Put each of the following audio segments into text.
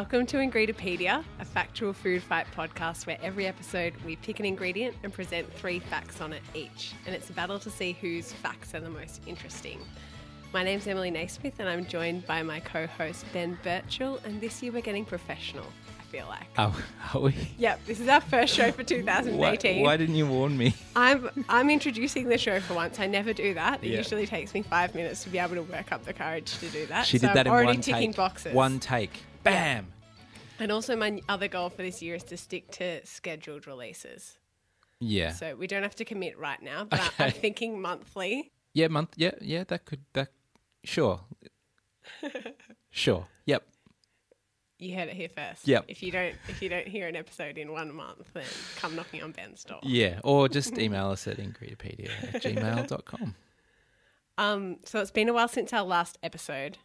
Welcome to Ingredipedia, a factual food fight podcast where every episode we pick an ingredient and present three facts on it each. And it's a battle to see whose facts are the most interesting. My name's Emily Naismith and I'm joined by my co host Ben Birchall. And this year we're getting professional, I feel like. Oh, are we? Yep, this is our first show for 2018. Why, why didn't you warn me? I'm I'm introducing the show for once. I never do that. It Yeah. usually takes me five minutes to be able to work up the courage to do that. She so did that I'm in already one ticking take. boxes. One take. Bam. And also, my other goal for this year is to stick to scheduled releases. Yeah. So we don't have to commit right now, but I- I'm thinking monthly. yeah, month. Yeah, yeah. That could. That. Sure. sure. Yep. You heard it here first. Yep. If you don't, if you don't hear an episode in one month, then come knocking on Ben's door. Yeah. Or just email us at ingredipedia at gmail.com. Um. So it's been a while since our last episode,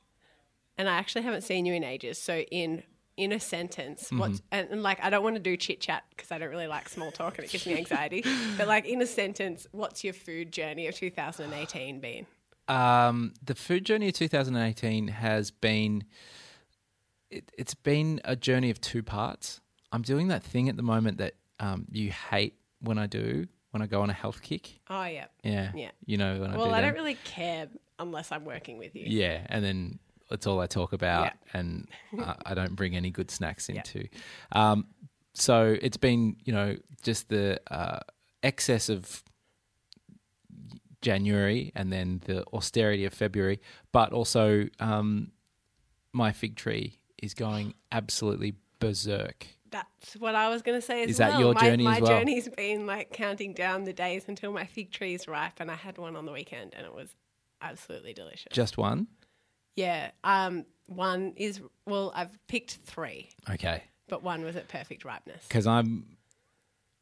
and I actually haven't seen you in ages. So in in a sentence, Mm-hmm. what's and, and like I don't want to do chit chat because I don't really like small talk and it gives me anxiety. but like in a sentence, what's your food journey of 2018 been? Um, the food journey of 2018 has been. It, it's been a journey of two parts. I'm doing that thing at the moment that um, you hate when I do when I go on a health kick. Oh yeah. Yeah. Yeah. You know when I Well, I don't really care unless I'm working with you. Yeah, and then it's all I talk about, Yeah. and I, I don't bring any good snacks Yeah. into. Um, so it's been, you know, just the uh, excess of January and then the austerity of February, but also um, my fig tree is going absolutely berserk. That's what I was going to say as Is well. that your my, journey my as well? My journey's been like counting down the days until my fig tree is ripe, and I had one on the weekend, and it was absolutely delicious. Just one, yeah. Um. One is well, I've picked three, okay, but one was at perfect ripeness. because I'm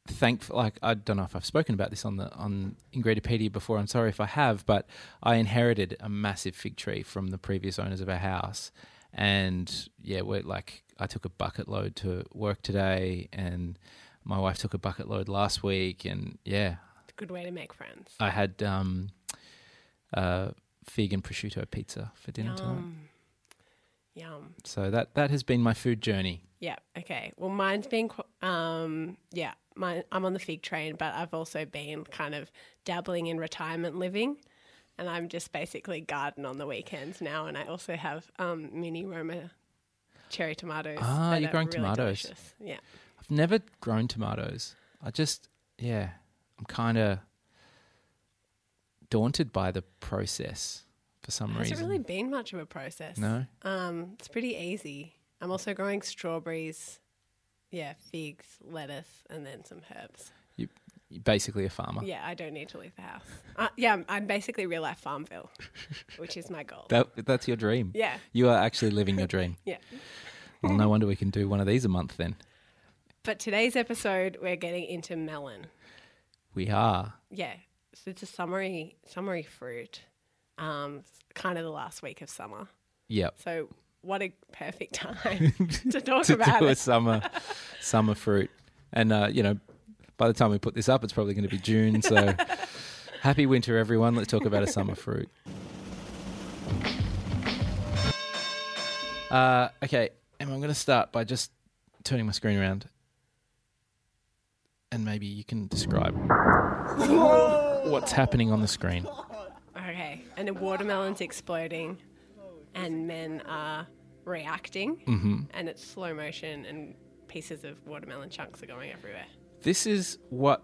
thankful. Like I don't know if I've spoken about this on the on Ingredipedia before. I'm sorry if I have, but I inherited a massive fig tree from the previous owners of our house, and yeah, we're like I took a bucket load to work today, and my wife took a bucket load last week, and yeah, It's a good way to make friends. I had um, uh, fig and prosciutto pizza for dinner tonight. Yum. Yum. So that that has been my food journey. Yeah. Okay. Well, mine's been, um, yeah, mine, I'm on the fig train, but I've also been kind of dabbling in retirement living. And I'm just basically garden on the weekends now. And I also have um, mini Roma cherry tomatoes. Ah, you're growing really tomatoes. delicious. Yeah. I've never grown tomatoes. I just, yeah, I'm kind of daunted by the process for some reason. It Hasn't really been much of a process. No? Um, it's pretty easy. I'm also growing strawberries, yeah, figs, lettuce, and then some herbs. You, you're basically a farmer. Yeah, I don't need to leave the house. Uh, yeah, I'm, I'm basically real life Farmville, which is my goal. That, that's your dream. Yeah. You are actually living your dream. Yeah. Well, no wonder we can do one of these a month then. But today's episode, we're getting into melon. We are. Yeah, so it's a summery, summery fruit. Um, it's kind of the last week of summer. Yep. So what a perfect time to talk to about do a summer summer fruit. And uh, you know, by the time we put this up, it's probably going to be June. So happy winter, everyone. Let's talk about a summer fruit. Uh, okay, and I'm going to start by just turning my screen around, and maybe you can describe what's happening on the screen. Okay, and the watermelon's exploding, and men are reacting, hmm and it's slow motion, and pieces of watermelon chunks are going everywhere. This is what.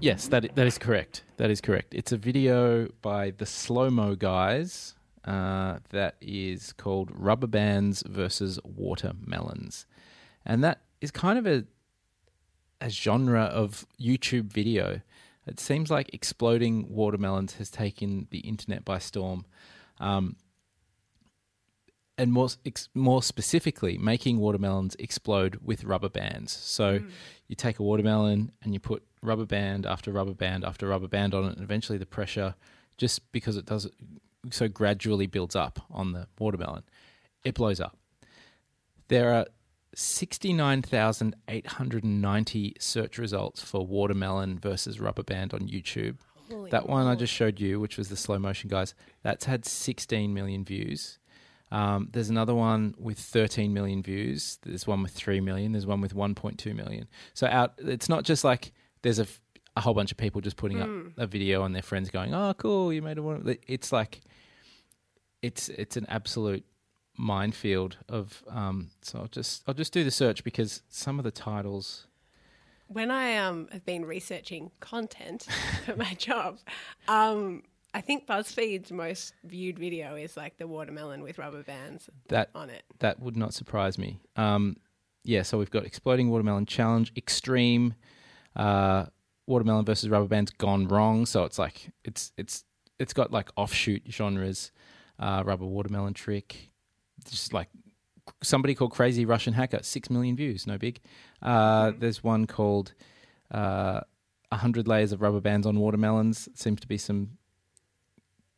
Yes, that that is correct. That is correct. It's a video by the slow mo guys. Uh, that is called Rubber Bands versus Watermelons, and that is kind of a a genre of YouTube video. It seems like exploding watermelons has taken the internet by storm. Um, and more ex- more specifically, making watermelons explode with rubber bands. So you take a watermelon and you put rubber band after rubber band after rubber band on it, and eventually the pressure, just because it does so gradually builds up on the watermelon, it blows up. There are 69,890 search results for watermelon versus rubber band on YouTube. Holy That one I just showed you, which was the slow motion guys, that's had 16 million views. Um, there's another one with 13 million views. There's one with 3 million. There's one with 1.2 million. So out, it's not just like there's a, f- a whole bunch of people just putting up a video and their friends going, "Oh, cool, you made a one." It's like it's it's an absolute minefield of. Um, so I'll just I'll just do the search because some of the titles. When I um, have been researching content for my job, um, I think BuzzFeed's most viewed video is like the watermelon with rubber bands That on it. that would not surprise me. Um, yeah, so we've got exploding watermelon challenge, extreme, uh, watermelon versus rubber bands gone wrong. So it's like it's it's it's got like offshoot genres, uh, rubber watermelon trick, just like somebody called Crazy Russian Hacker, six million views, no big. Uh, There's one called uh, hundred layers of rubber bands on watermelons. Seems to be some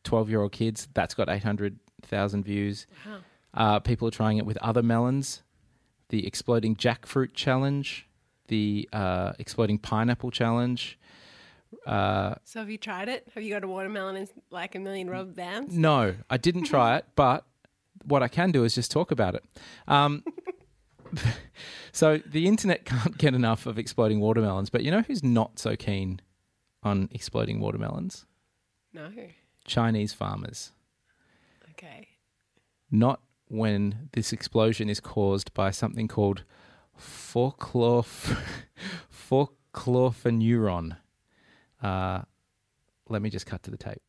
twelve year old kids. That's got eight hundred thousand views. Wow. Uh, people are trying it with other melons. The exploding jackfruit challenge, the uh, exploding pineapple challenge. Uh, So have you tried it? Have you got a watermelon and like a million rubber bands? no, I didn't try it, but what I can do is just talk about it. Um, so the internet can't get enough of exploding watermelons, but you know who's not so keen on exploding watermelons? No. Chinese farmers. Okay. not when this explosion is caused by something called forchlorf- forchlorfenuron. Uh, let me just cut to the tape.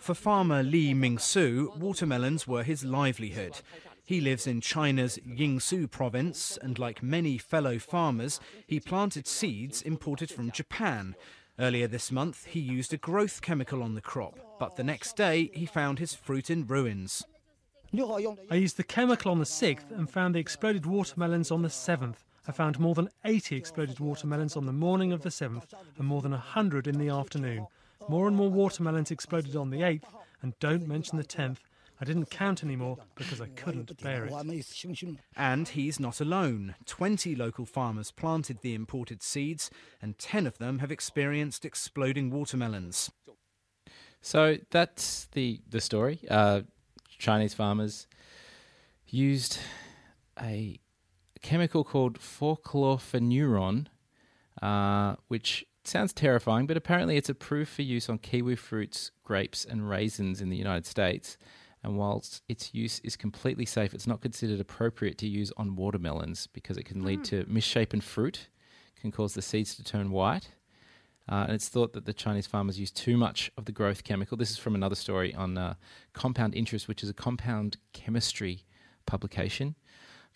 For farmer Li Mingsu, watermelons were his livelihood. He lives in China's Jiangsu province, and like many fellow farmers, he planted seeds imported from Japan. Earlier this month, he used a growth chemical on the crop, but the next day, he found his fruit in ruins. I used the chemical on the 6th and found the exploded watermelons on the 7th. I found more than 80 exploded watermelons on the morning of the 7th and more than 100 in the afternoon. More and more watermelons exploded on the 8th, and don't mention the 10th. I didn't count anymore because I couldn't bear it. And he's not alone. 20 local farmers planted the imported seeds, and 10 of them have experienced exploding watermelons. So that's the the story. Uh, Chinese farmers used a chemical called forchlorfenuron, uh, which sounds terrifying, but apparently it's approved for use on kiwi fruits, grapes, and raisins in the United States. And whilst its use is completely safe, it's not considered appropriate to use on watermelons because it can lead to misshapen fruit, can cause the seeds to turn white. Uh, and it's thought that the Chinese farmers use too much of the growth chemical. This is from another story on uh, Compound Interest, which is a compound chemistry publication.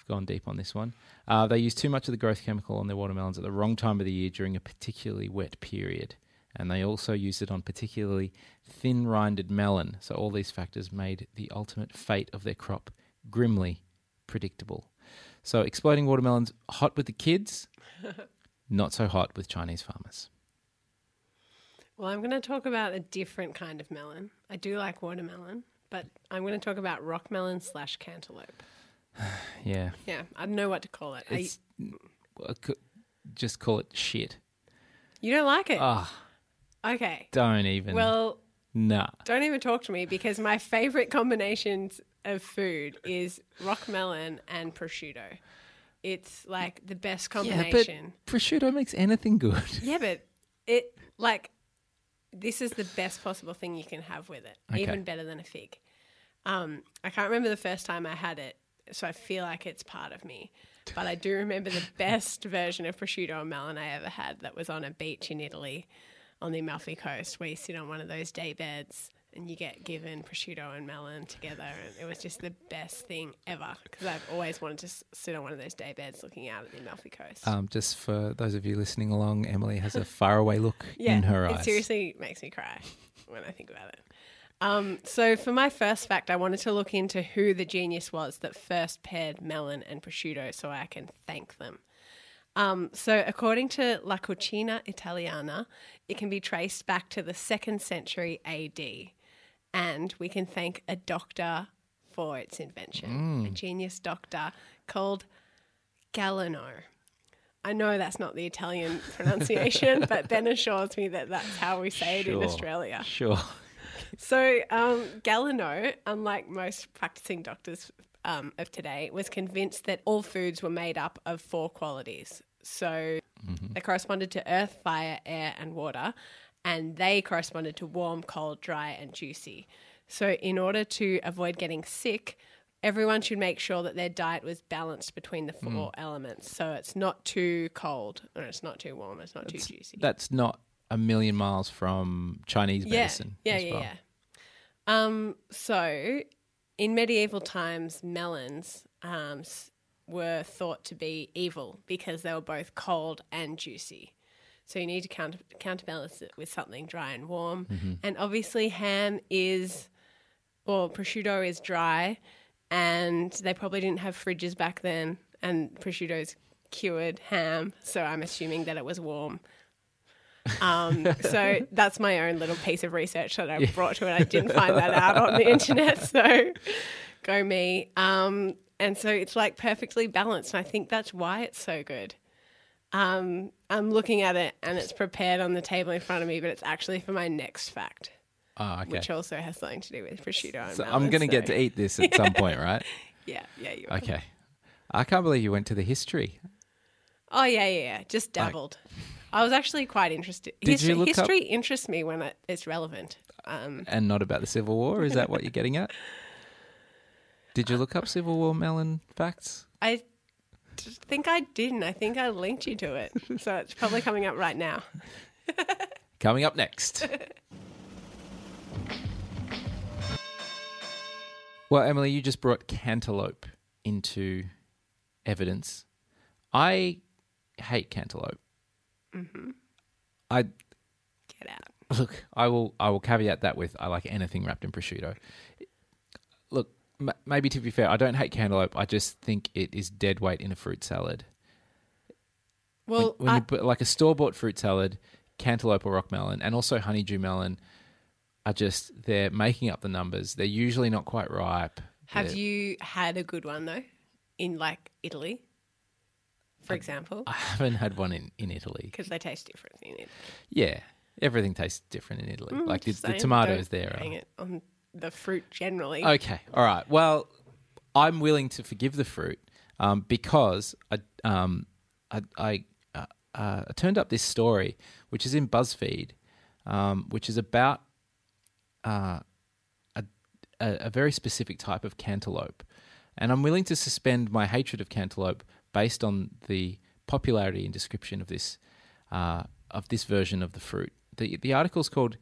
I've gone deep on this one. Uh, they use too much of the growth chemical on their watermelons at the wrong time of the year during a particularly wet period. And they also used it on particularly thin rinded melon. So all these factors made the ultimate fate of their crop grimly predictable. So exploding watermelons, hot with the kids, not so hot with Chinese farmers. Well, I'm going to talk about a different kind of melon. I do like watermelon, but I'm going to talk about rock melon slash cantaloupe. Yeah. Yeah, I don't know what to call it. You, It's well, just call it shit. you don't like it? Ah, okay. don't even. Well, nah. don't even talk to me because my favorite combinations of food is rock melon and prosciutto. It's like the best Yeah, but combination. prosciutto makes anything good. Yeah, but it like this is the best possible thing you can have with it, Okay. even better than a fig. Um, I can't remember the first time I had it, so I feel like it's part of me. But I do remember the best version of prosciutto and melon I ever had. That was on a beach in Italy, on the Amalfi Coast, where you sit on one of those day beds and you get given prosciutto and melon together, and it was just the best thing ever because I've always wanted to s- sit on one of those day beds looking out at the Amalfi Coast. Um, just for those of you listening along, Emily has a faraway look yeah, in her eyes. it seriously makes me cry when I think about it. Um, so, for my first fact, I wanted to look into who the genius was that first paired melon and prosciutto so I can thank them. Um, so, according to La Cucina Italiana, it can be traced back to the second century AD. And we can thank a doctor for its invention, a genius doctor called Galeno. I know that's not the Italian pronunciation, but Ben assures me that that's how we say it in Australia. Sure. So, um, Galeno, unlike most practicing doctors um, of today was convinced that all foods were made up of four qualities. So they corresponded to earth, fire, air, and water, and they corresponded to warm, cold, dry, and juicy. So, in order to avoid getting sick, everyone should make sure that their diet was balanced between the four elements. So, it's not too cold, or it's not too warm, it's not too juicy. That's not a million miles from Chinese medicine. Yeah, as yeah, well. yeah. Um, so, in medieval times, melons um, were thought to be evil because they were both cold and juicy. So you need to counter- counterbalance it with something dry and warm. Mm-hmm. And obviously, ham is, or prosciutto is dry, and they probably didn't have fridges back then. And prosciutto's cured ham, so I'm assuming that it was warm. Um, so that's my own little piece of research that I brought to it. I didn't find that out on the internet, so go me. Um, and so it's like perfectly balanced, and I think that's why it's so good. Um, I'm looking at it, and it's prepared on the table in front of me, but it's actually for my next fact, Oh, okay. which also has something to do with prosciutto. And so I'm going to get to eat this at some point, right? Yeah, yeah, you are. Okay. I can't believe you went to the history. Oh yeah, yeah, yeah. Just dabbled. I was actually quite interested. Did history, you look up- interests me when it, it's relevant. Um, and not about the Civil War. Is that what you're getting at? Did you look up Civil War melon facts? I d- think I didn't. I think I linked you to it, so it's probably coming up right now. Coming up next. well, Emily, you just brought cantaloupe into evidence. I hate cantaloupe. I Get out. Look, I will. I will caveat that with I like anything wrapped in prosciutto. Look, m- maybe to be fair, I don't hate cantaloupe. I just think it is dead weight in a fruit salad. Well, when, when I, you put like a store bought fruit salad, cantaloupe or rock melon, and also honeydew melon, are just they're making up the numbers. They're usually not quite ripe. have They're- you had a good one though, in like Italy, for example? I haven't had one in in Italy. Because they taste different in it. Yeah, everything tastes different in Italy. like the, the tomatoes don't there. Hang it on the fruit generally. Okay, all right. Well, I'm willing to forgive the fruit um, because I um, I, I uh, uh, turned up this story, which is in BuzzFeed, um, which is about uh, a a very specific type of cantaloupe, and I'm willing to suspend my hatred of cantaloupe based on the popularity and description of this uh, of this version of the fruit. the The article is called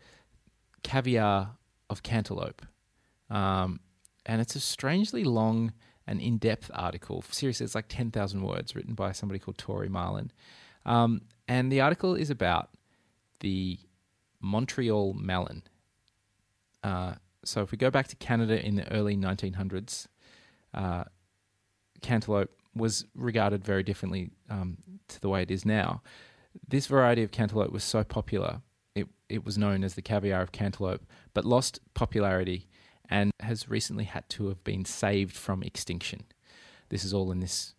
"Caviar of Cantaloupe." Um, and it's a strangely long and in-depth article. Seriously, it's like ten thousand words, written by somebody called Tori Marlin. Um, and the article is about the Montreal melon. Uh, so if we go back to Canada in the early 1900s, uh, cantaloupe was regarded very differently um, to the way it is now. This variety of cantaloupe was so popular, it, it was known as the caviar of cantaloupe, but lost popularity and has recently had to have been saved from extinction. This is all in this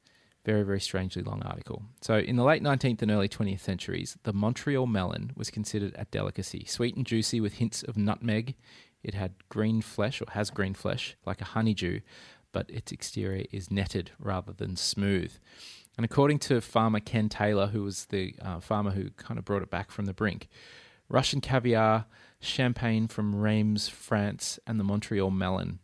very, very strangely long article. So, in the late 19th and early 20th centuries, the Montreal melon was considered a delicacy. Sweet and juicy with hints of nutmeg. It had green flesh, or has green flesh, like a honeydew, but its exterior is netted rather than smooth. And according to farmer Ken Taylor, who was the uh, farmer who kind of brought it back from the brink, Russian caviar, champagne from Reims, France, and the Montreal melon.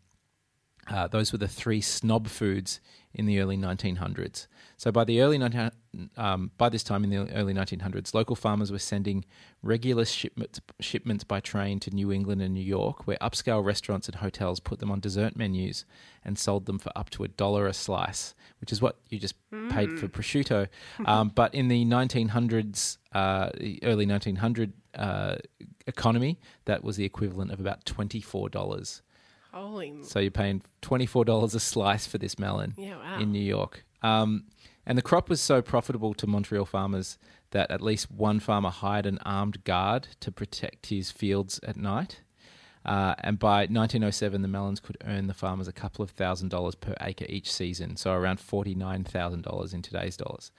Uh, those were the three snob foods in the early 1900s. So by the early 19, um, by this time in the early 1900s, local farmers were sending regular shipments shipments by train to New England and New York, where upscale restaurants and hotels put them on dessert menus and sold them for up to a dollar a slice, which is what you just paid for prosciutto. Um, but in the 1900s, uh, the early 1900 uh, economy, that was the equivalent of about twenty-four dollars. Holy. So you're paying twenty four dollars a slice for this melon Yeah, wow. in New York. Um, and the crop was so profitable to Montreal farmers that at least one farmer hired an armed guard to protect his fields at night. Uh, and by 1907, the melons could earn the farmers a couple of thousand dollars per acre each season, so around $49,000 in today's dollars.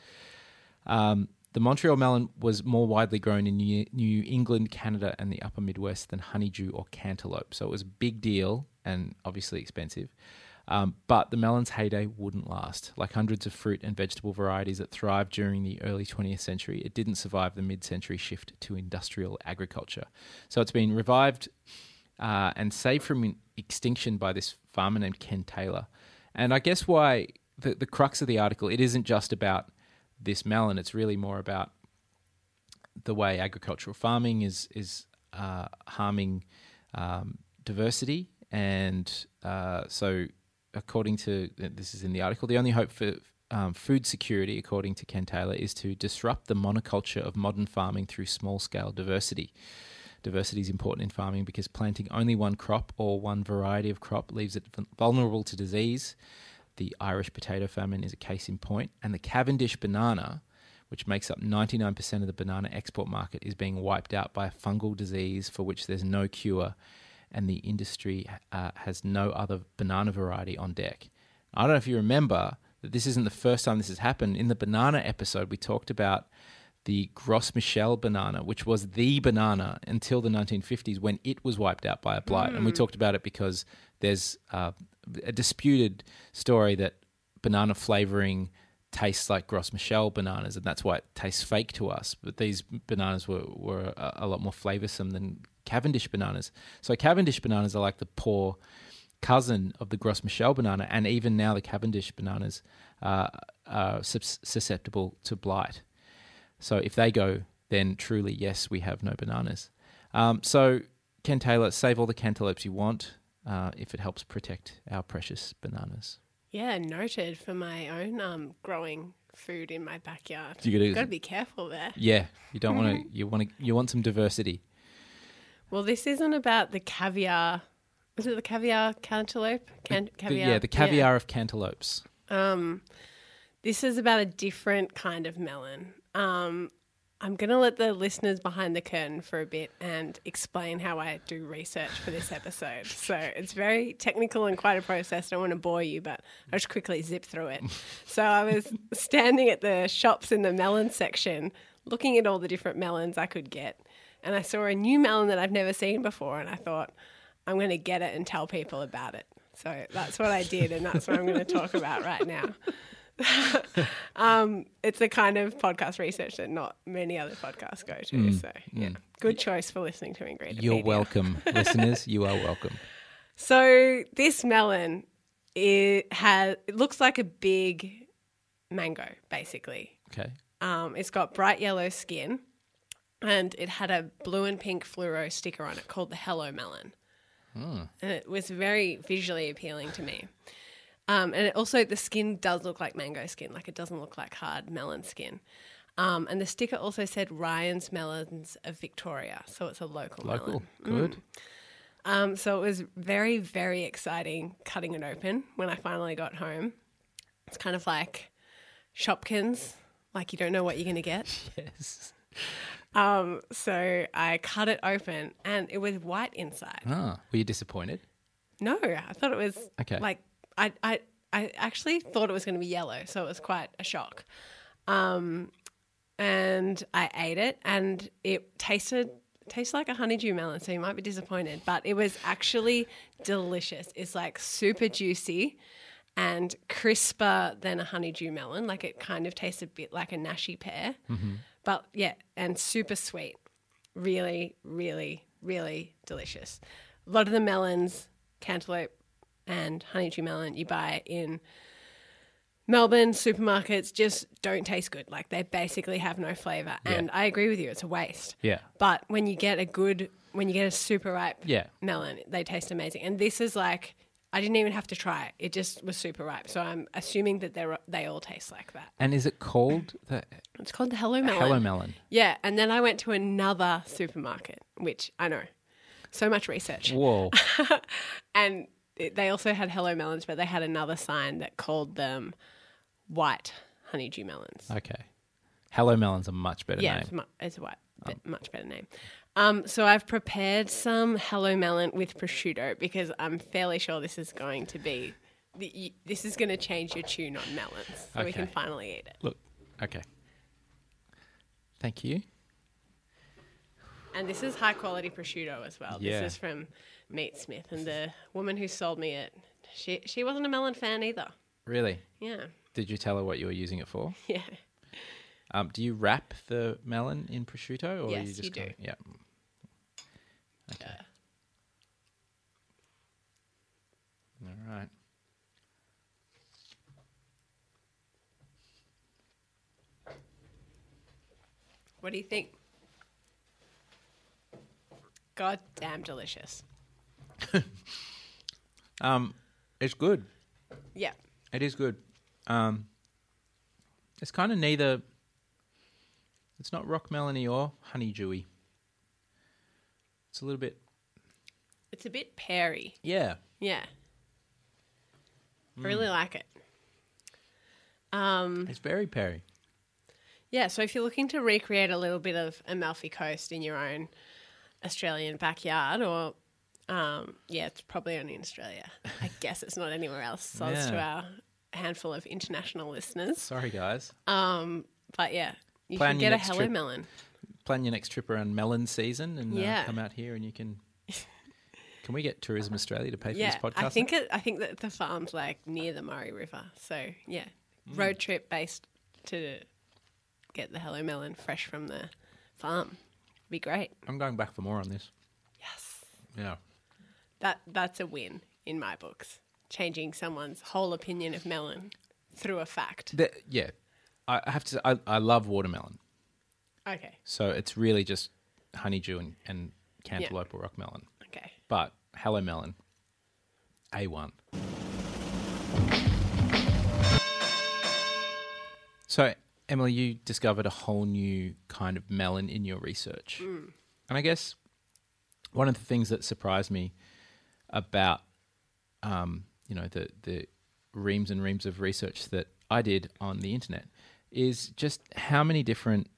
Um, the Montreal melon was more widely grown in New, New England, Canada, and the upper Midwest than honeydew or cantaloupe. So it was a big deal and obviously expensive. Um, but the melon's heyday wouldn't last. Like hundreds of fruit and vegetable varieties that thrived during the early 20th century, it didn't survive the mid century shift to industrial agriculture. So it's been revived uh, and saved from extinction by this farmer named Ken Taylor. And I guess why the, the crux of the article, it isn't just about this melon, it's really more about the way agricultural farming is, is uh, harming um, diversity. And uh, so according to this is in the article, the only hope for um, food security, according to Ken Taylor, is to disrupt the monoculture of modern farming through small scale diversity. Diversity is important in farming because planting only one crop or one variety of crop leaves it vulnerable to disease. The Irish potato famine is a case in point, and the Cavendish banana, which makes up 99% of the banana export market, is being wiped out by a fungal disease for which there's no cure and the industry uh, has no other banana variety on deck. I don't know if you remember that this isn't the first time this has happened. In the banana episode, we talked about the Gros Michel banana, which was the banana until the 1950s when it was wiped out by a blight. Mm. And we hmm. talked about it because there's uh, a disputed story that banana flavoring tastes like Gros Michel bananas, and that's why it tastes fake to us. But these bananas were, were a, a lot more flavorsome than Cavendish bananas. So Cavendish bananas are like the poor cousin of the Gros Michel banana, and even now the Cavendish bananas are susceptible to blight. So if they go, then truly, yes, we have no bananas. Um, so Ken Taylor, save all the cantaloupes you want uh, if it helps protect our precious bananas. Yeah, noted for my own um, growing food in my backyard. You got to be careful there. Yeah, you don't want to. You want to. You want some diversity. Well, this isn't about the caviar. Is it the caviar cantaloupe? Can- the, caviar. The, yeah, the caviar yeah. of cantaloupes. Um, this is about a different kind of melon. Um, I'm going to let the listeners behind the curtain for a bit and explain how I do research for this episode. so it's very technical and quite a process. I don't want to bore you, but I'll just quickly zip through it. So I was standing at the shops in the melon section looking at all the different melons I could get and I saw a new melon that I've never seen before, and I thought, I'm going to get it and tell people about it. So that's what I did, and that's what I'm going to talk about right now. um, it's the kind of podcast research that not many other podcasts go to. Mm, so, yeah, mm. good choice for listening to Ingrid. You're welcome, listeners. You are welcome. So this melon, it has it looks like a big mango, basically. Okay. Um, it's got bright yellow skin and it had a blue and pink fluoro sticker on it called the Hello Melon. Hmm. And it was very visually appealing to me. Um, and it also, the skin does look like mango skin, like it doesn't look like hard melon skin. Um, and the sticker also said Ryan's Melons of Victoria, so it's a local, local. melon. Good. Mm. Um, so it was very, very exciting cutting it open when I finally got home. It's kind of like Shopkins, like you don't know what you're going to get. Yes. Um, so I cut it open and it was white inside. Ah, were you disappointed? No, I thought it was okay. Like I, I, I actually thought it was going to be yellow, so it was quite a shock. Um, and I ate it, and it tasted tastes like a honeydew melon, so you might be disappointed, but it was actually delicious. It's like super juicy and crisper than a honeydew melon. Like it kind of tastes a bit like a nashi pear. Mm-hmm. But yeah, and super sweet. Really, really, really delicious. A lot of the melons, cantaloupe and honeydew melon you buy in Melbourne supermarkets just don't taste good. Like they basically have no flavor. Yeah. And I agree with you, it's a waste. Yeah. But when you get a good, when you get a super ripe yeah. melon, they taste amazing. And this is like I didn't even have to try it. It just was super ripe. So I'm assuming that they they all taste like that. And is it called the? It's called the Hello Melon. Hello Melon. Yeah, and then I went to another supermarket, which I know, so much research. Whoa. and they also had Hello Melons, but they had another sign that called them white honeydew melons. Okay. Hello Melon's a much better yeah, name. it's, mu- it's a white, um. much better name. Um, so I've prepared some Hello Melon with prosciutto because I'm fairly sure this is going to be this is going to change your tune on melons, so okay. we can finally eat it. Look, okay. Thank you. And this is high quality prosciutto as well. Yeah. This is from Meatsmith, and the woman who sold me it, she she wasn't a melon fan either. Really? Yeah, Did you tell her what you were using it for? yeah. Um, do you wrap the melon in prosciutto, or Yes, you just you do. kinda- yeah. Okay. All right. What do you think? God damn delicious. Um, it's good. Yeah. It is good. Um, it's kind of neither. It's not rock melony or honeydewy. It's a little bit. It's a bit peary. Yeah. Yeah. I really like it. Um, It's very perry. yeah, so if you're looking to recreate a little bit of Amalfi Coast in your own Australian backyard, or um, yeah, it's probably only in Australia. I guess it's not anywhere else. So it's to our handful of international listeners. Sorry, guys. Um, but yeah, you Plan can get a hello trip. melon. Plan your next trip around melon season and Yeah. uh, come out here and you can. Can we get Tourism Australia to pay for Yeah, this podcast? I think it. I think that the farm's like near the Murray River. So yeah, Mm. road trip based to get the hello melon fresh from the farm. Be great. I'm going back for more on this. Yes, Yeah. that that's a win in my books. Changing someone's whole opinion of melon through a fact. The, yeah. I have to. I, I love watermelon, Okay, so it's really just honeydew and, and cantaloupe or rock melon. okay. But hello melon, a one. So Emily, you discovered a whole new kind of melon in your research, and I guess one of the things that surprised me about um, you know the the reams and reams of research that I did on the internet is just how many different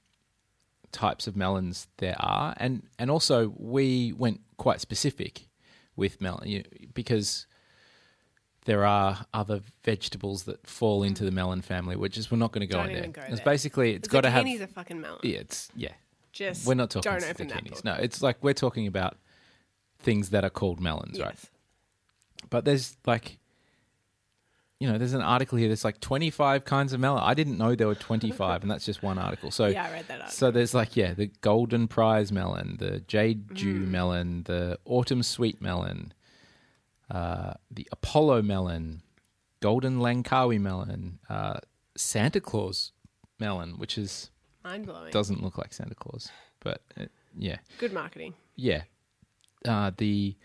types of melons there are, and and also we went quite specific with melon you, because there are other vegetables that fall into the melon family, which is we're not going to go Don't in there. go it's there. basically it's got to have Zucchini's a fucking melon. yeah, it's yeah. Just We're not talking Don't open that zucchinis. No, it's like we're talking about things that are called melons, right? But there's like, you know, there's an article here. There's like 25 kinds of melon. I didn't know there were 25, and that's just one article. So, Yeah, I read that article. so there's like, yeah, the golden prize melon, the jade Mm. dew melon, the autumn sweet melon, uh, the Apollo melon, golden Langkawi melon, uh, Santa Claus melon, which is Mind blowing. doesn't look like Santa Claus, but it, yeah, Good marketing. yeah. Uh, the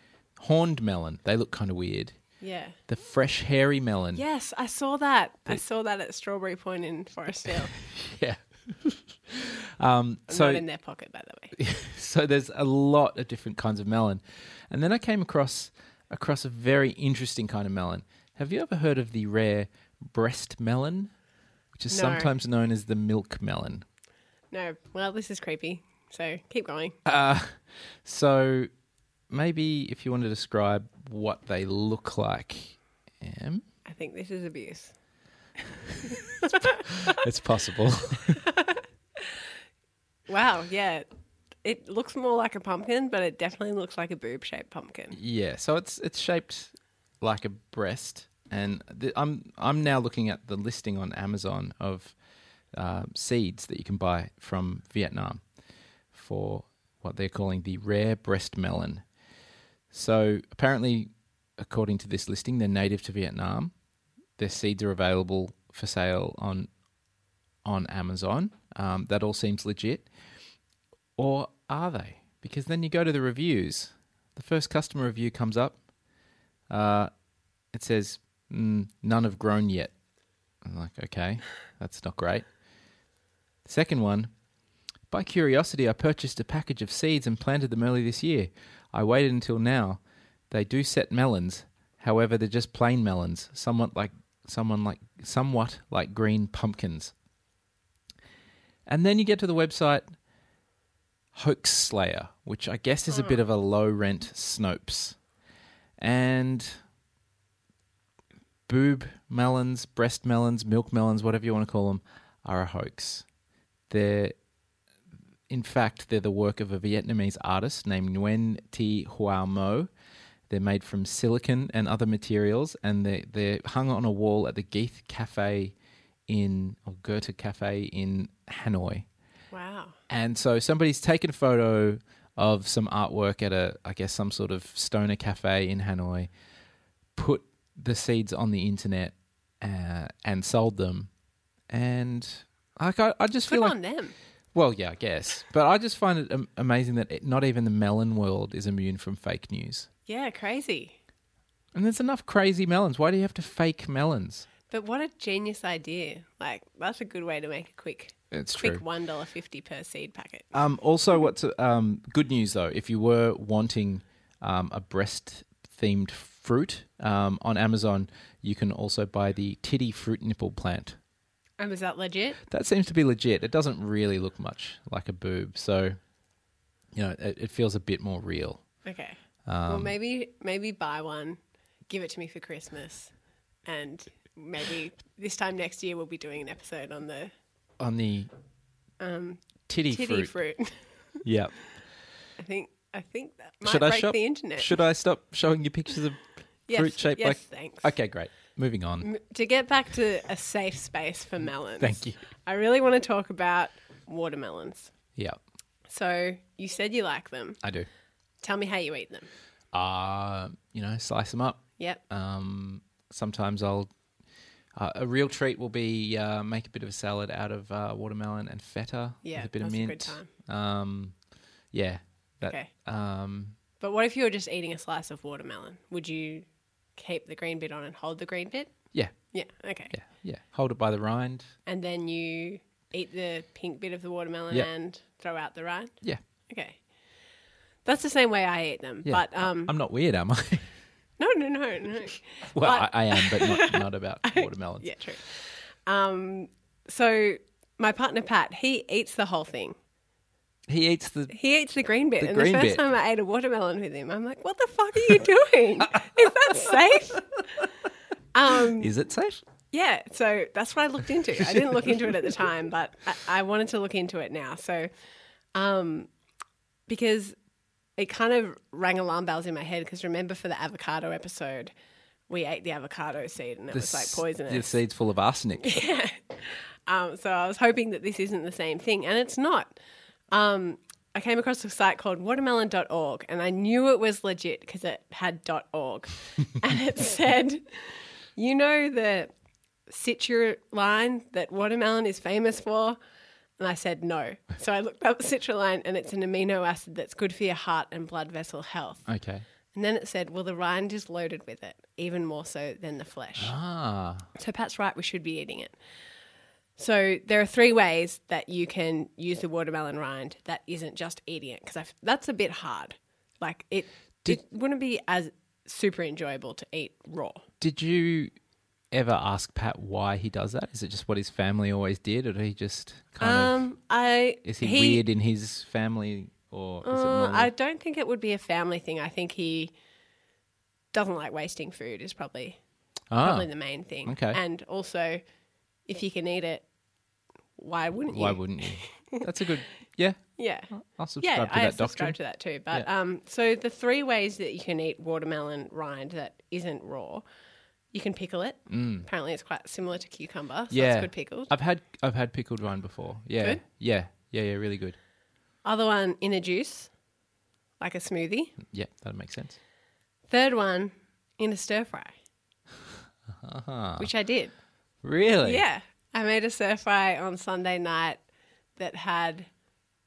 horned melon, they look kind of weird. Yeah. The fresh hairy melon, Yes, I saw that. I saw that at Strawberry Point in Forest Hill. yeah. um, so Not in their pocket, by the way. so there's a lot of different kinds of melon, and then I came across across a very interesting kind of melon. Have you ever heard of the rare breast melon, which is No. sometimes known as the milk melon? No, well, this is creepy. So keep going. Uh, so maybe if you want to describe what they look like, Em, I think this is abuse. it's possible. Wow, yeah. It looks more like a pumpkin, but it definitely looks like a boob shaped pumpkin. Yeah, so it's it's shaped like a breast, and the, I'm I'm now looking at the listing on Amazon of uh, seeds that you can buy from Vietnam for what they're calling the rare breast melon. So apparently, according to this listing, they're native to Vietnam. Their seeds are available for sale on on Amazon. Um, that all seems legit, or are they? Because then you go to the reviews. The first customer review comes up. Uh, it says mm, none have grown yet. I'm like, okay, that's not great. Second one, by curiosity, I purchased a package of seeds and planted them early this year. I waited until now. They do set melons, however, they're just plain melons, somewhat like someone like somewhat like green pumpkins. And then you get to the website Hoax Slayer, which I guess is a bit hmm. of a low rent Snopes. And boob melons, breast melons, milk melons, whatever you want to call them, are a hoax. They're in fact, they're the work of a Vietnamese artist named Nguyen Thi Hoa Mo. They're made from silicon and other materials, and they they're hung on a wall at the Geith Cafe in or Goethe Cafe in Hanoi. Wow. And so somebody's taken a photo of some artwork at a, I guess, some sort of stoner cafe in Hanoi, put the seeds on the internet, uh, and sold them. And like, I, I just Good feel like, on them. well, yeah, I guess, but I just find it am- amazing that it, not even the melon world is immune from fake news. Yeah, crazy. And there's enough crazy melons. Why do you have to fake melons? But what a genius idea. Like, that's a good way to make a quick, It's quick true. $1.50 per seed packet. Um, also, what's um, good news though, if you were wanting um, a breast themed fruit um, on Amazon, you can also buy the titty fruit nipple plant. And was that legit? That seems to be legit. It doesn't really look much like a boob, so you know it, it feels a bit more real. Okay. Um, well, maybe maybe buy one, give it to me for Christmas, and maybe this time next year we'll be doing an episode on the On the um, titty, titty fruit, fruit. yeah. I think I think that might Should I break shop- the internet. Should I stop showing you pictures of yes, fruit shaped yes, like? thanks. Okay, great. Moving on. M- To get back to a safe space for melons. Thank you. I really want to talk about watermelons. Yeah, So you said you like them. I do. Tell me how you eat them. Uh, you know, slice them up. Yep. Um, sometimes I'll. Uh, a real treat will be uh, make a bit of a salad out of uh, watermelon and feta Yeah, with a bit that's of a mint. good time. Um, yeah. That, Okay. Um, But what if you were just eating a slice of watermelon? Would you keep the green bit on and hold the green bit? yeah. Yeah. Okay. Yeah. Yeah. Hold it by the rind. And then you eat the pink bit of the watermelon and throw out the rind. Yeah. Okay. That's the same way I eat them. Yeah. But um, I'm not weird, am I? no, no, no, no. well, But- I, I am, but not, not about watermelons. Yeah, true. Um, so my partner Pat, he eats the whole thing. He eats the. He eats the green bit. The and green the first bit. time I ate a watermelon with him, I'm like, "What the fuck are you doing? Is that safe?" Um, Is it safe? yeah. So that's what I looked into. I didn't look into it at the time, but I, I wanted to look into it now. So, um, because it kind of rang alarm bells in my head. Because remember, for the avocado episode, we ate the avocado seed and it was like poisonous. The seed's full of arsenic. Um, so I was hoping that this isn't the same thing, and it's not. Um, I came across a site called watermelon.org, and I knew it was legit because it had .org, and it said, "You know the citrus line that watermelon is famous for." And I said no. So I looked up citrulline, and it's an amino acid that's good for your heart and blood vessel health. Okay. And then it said, well, the rind is loaded with it, even more so than the flesh. Ah. So Pat's right, we should be eating it. So there are three ways that you can use the watermelon rind that isn't just eating it because that's a bit hard. Like it, Did- it wouldn't be as super enjoyable to eat raw. Did you ever ask Pat why he does that? Is it just what his family always did, or he just kind of? Um, I Is he, weird in his family, or is Uh? I don't think it would be a family thing. I think he doesn't like wasting food. Is probably ah, probably the main thing. okay. And also, if you can eat it, why wouldn't you? why wouldn't you? That's a good. Yeah, Yeah. I'll subscribe Yeah, to I that subscribe doctrine. to that too. But um, so the three ways that you can eat watermelon rind that isn't raw, you can pickle it. Mm. Apparently, it's quite similar to cucumber, so yeah, it's good pickled. I've had I've had pickled rind before. Yeah, Good? yeah, yeah, yeah. Really good. Other one in a juice, like a smoothie. Yeah, that makes sense. Third one in a stir fry, Uh-huh. which I did. Really? Yeah, I made a stir fry on Sunday night that had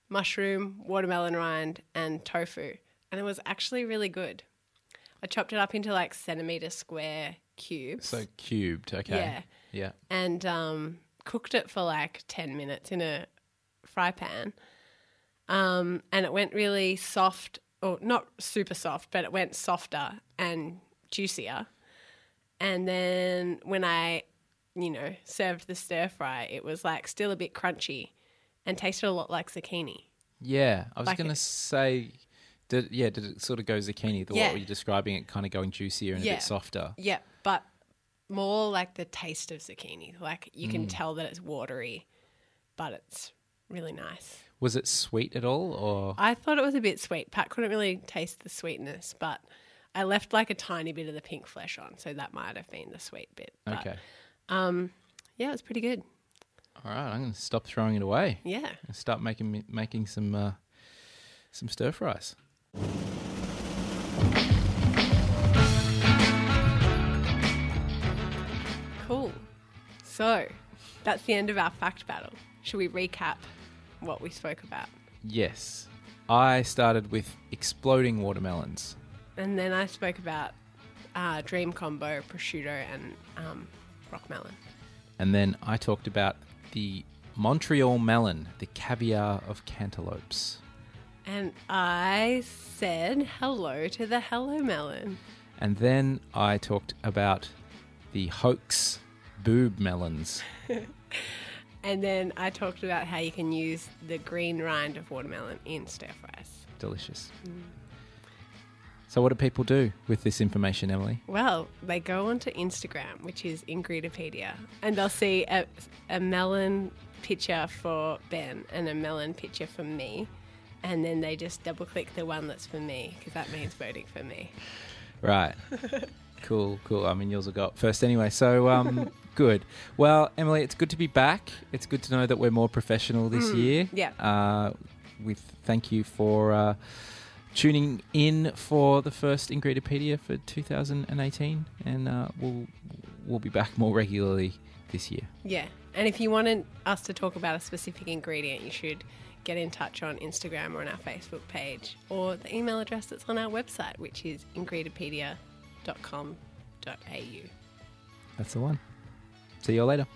mushroom, watermelon rind, and tofu, and it was actually really good. I chopped it up into like centimeter square cubes. So cubed. Okay. Yeah. Yeah. and um, cooked it for like 10 minutes in a fry pan. Um, and it went really soft, or not super soft, but it went softer and juicier. And then when I, you know, served the stir fry, it was like still a bit crunchy and tasted a lot like zucchini. Yeah. I was Like going to say, did yeah, did it sort of go zucchini? The Yeah. what you're describing it kind of going juicier and a bit softer. Yeah, but more like the taste of zucchini. Like you can tell that it's watery, but it's really nice. Was it sweet at all, or I thought it was a bit sweet. Pat couldn't really taste the sweetness, but I left like a tiny bit of the pink flesh on, so that might have been the sweet bit. But, okay? Um, yeah, it was pretty good. All right, I'm going to stop throwing it away Yeah. and start making making some uh, some stir fries. Cool. So that's the end of our fact battle. Should we recap what we spoke about? Yes, I started with exploding watermelons. And then I spoke about uh, dream combo, prosciutto, and um, rock melon. And then I talked about the Montreal melon, the caviar of cantaloupes. And I said hello to the hello melon. And then I talked about the hoax boob melons. And then I talked about how you can use the green rind of watermelon in stir fries. Delicious. Mm. So, what do people do with this information, Emily? Well, they go onto Instagram, which is Ingredipedia, and they'll see a, a melon picture for Ben and a melon picture for me. And then they just double click the one that's for me because that means voting for me. Right. cool, cool. I mean, yours will go up first anyway. So, um, good. Well, Emily, it's good to be back. It's good to know that we're more professional this year. yeah. Uh, we thank you for uh, tuning in for the first Ingredipedia for 2018, and uh, we'll we'll be back more regularly this year. Yeah. And if you wanted us to talk about a specific ingredient, you should get in touch on Instagram or on our Facebook page or the email address that's on our website, which is ingredipedia.com.au. That's the one. See you all later.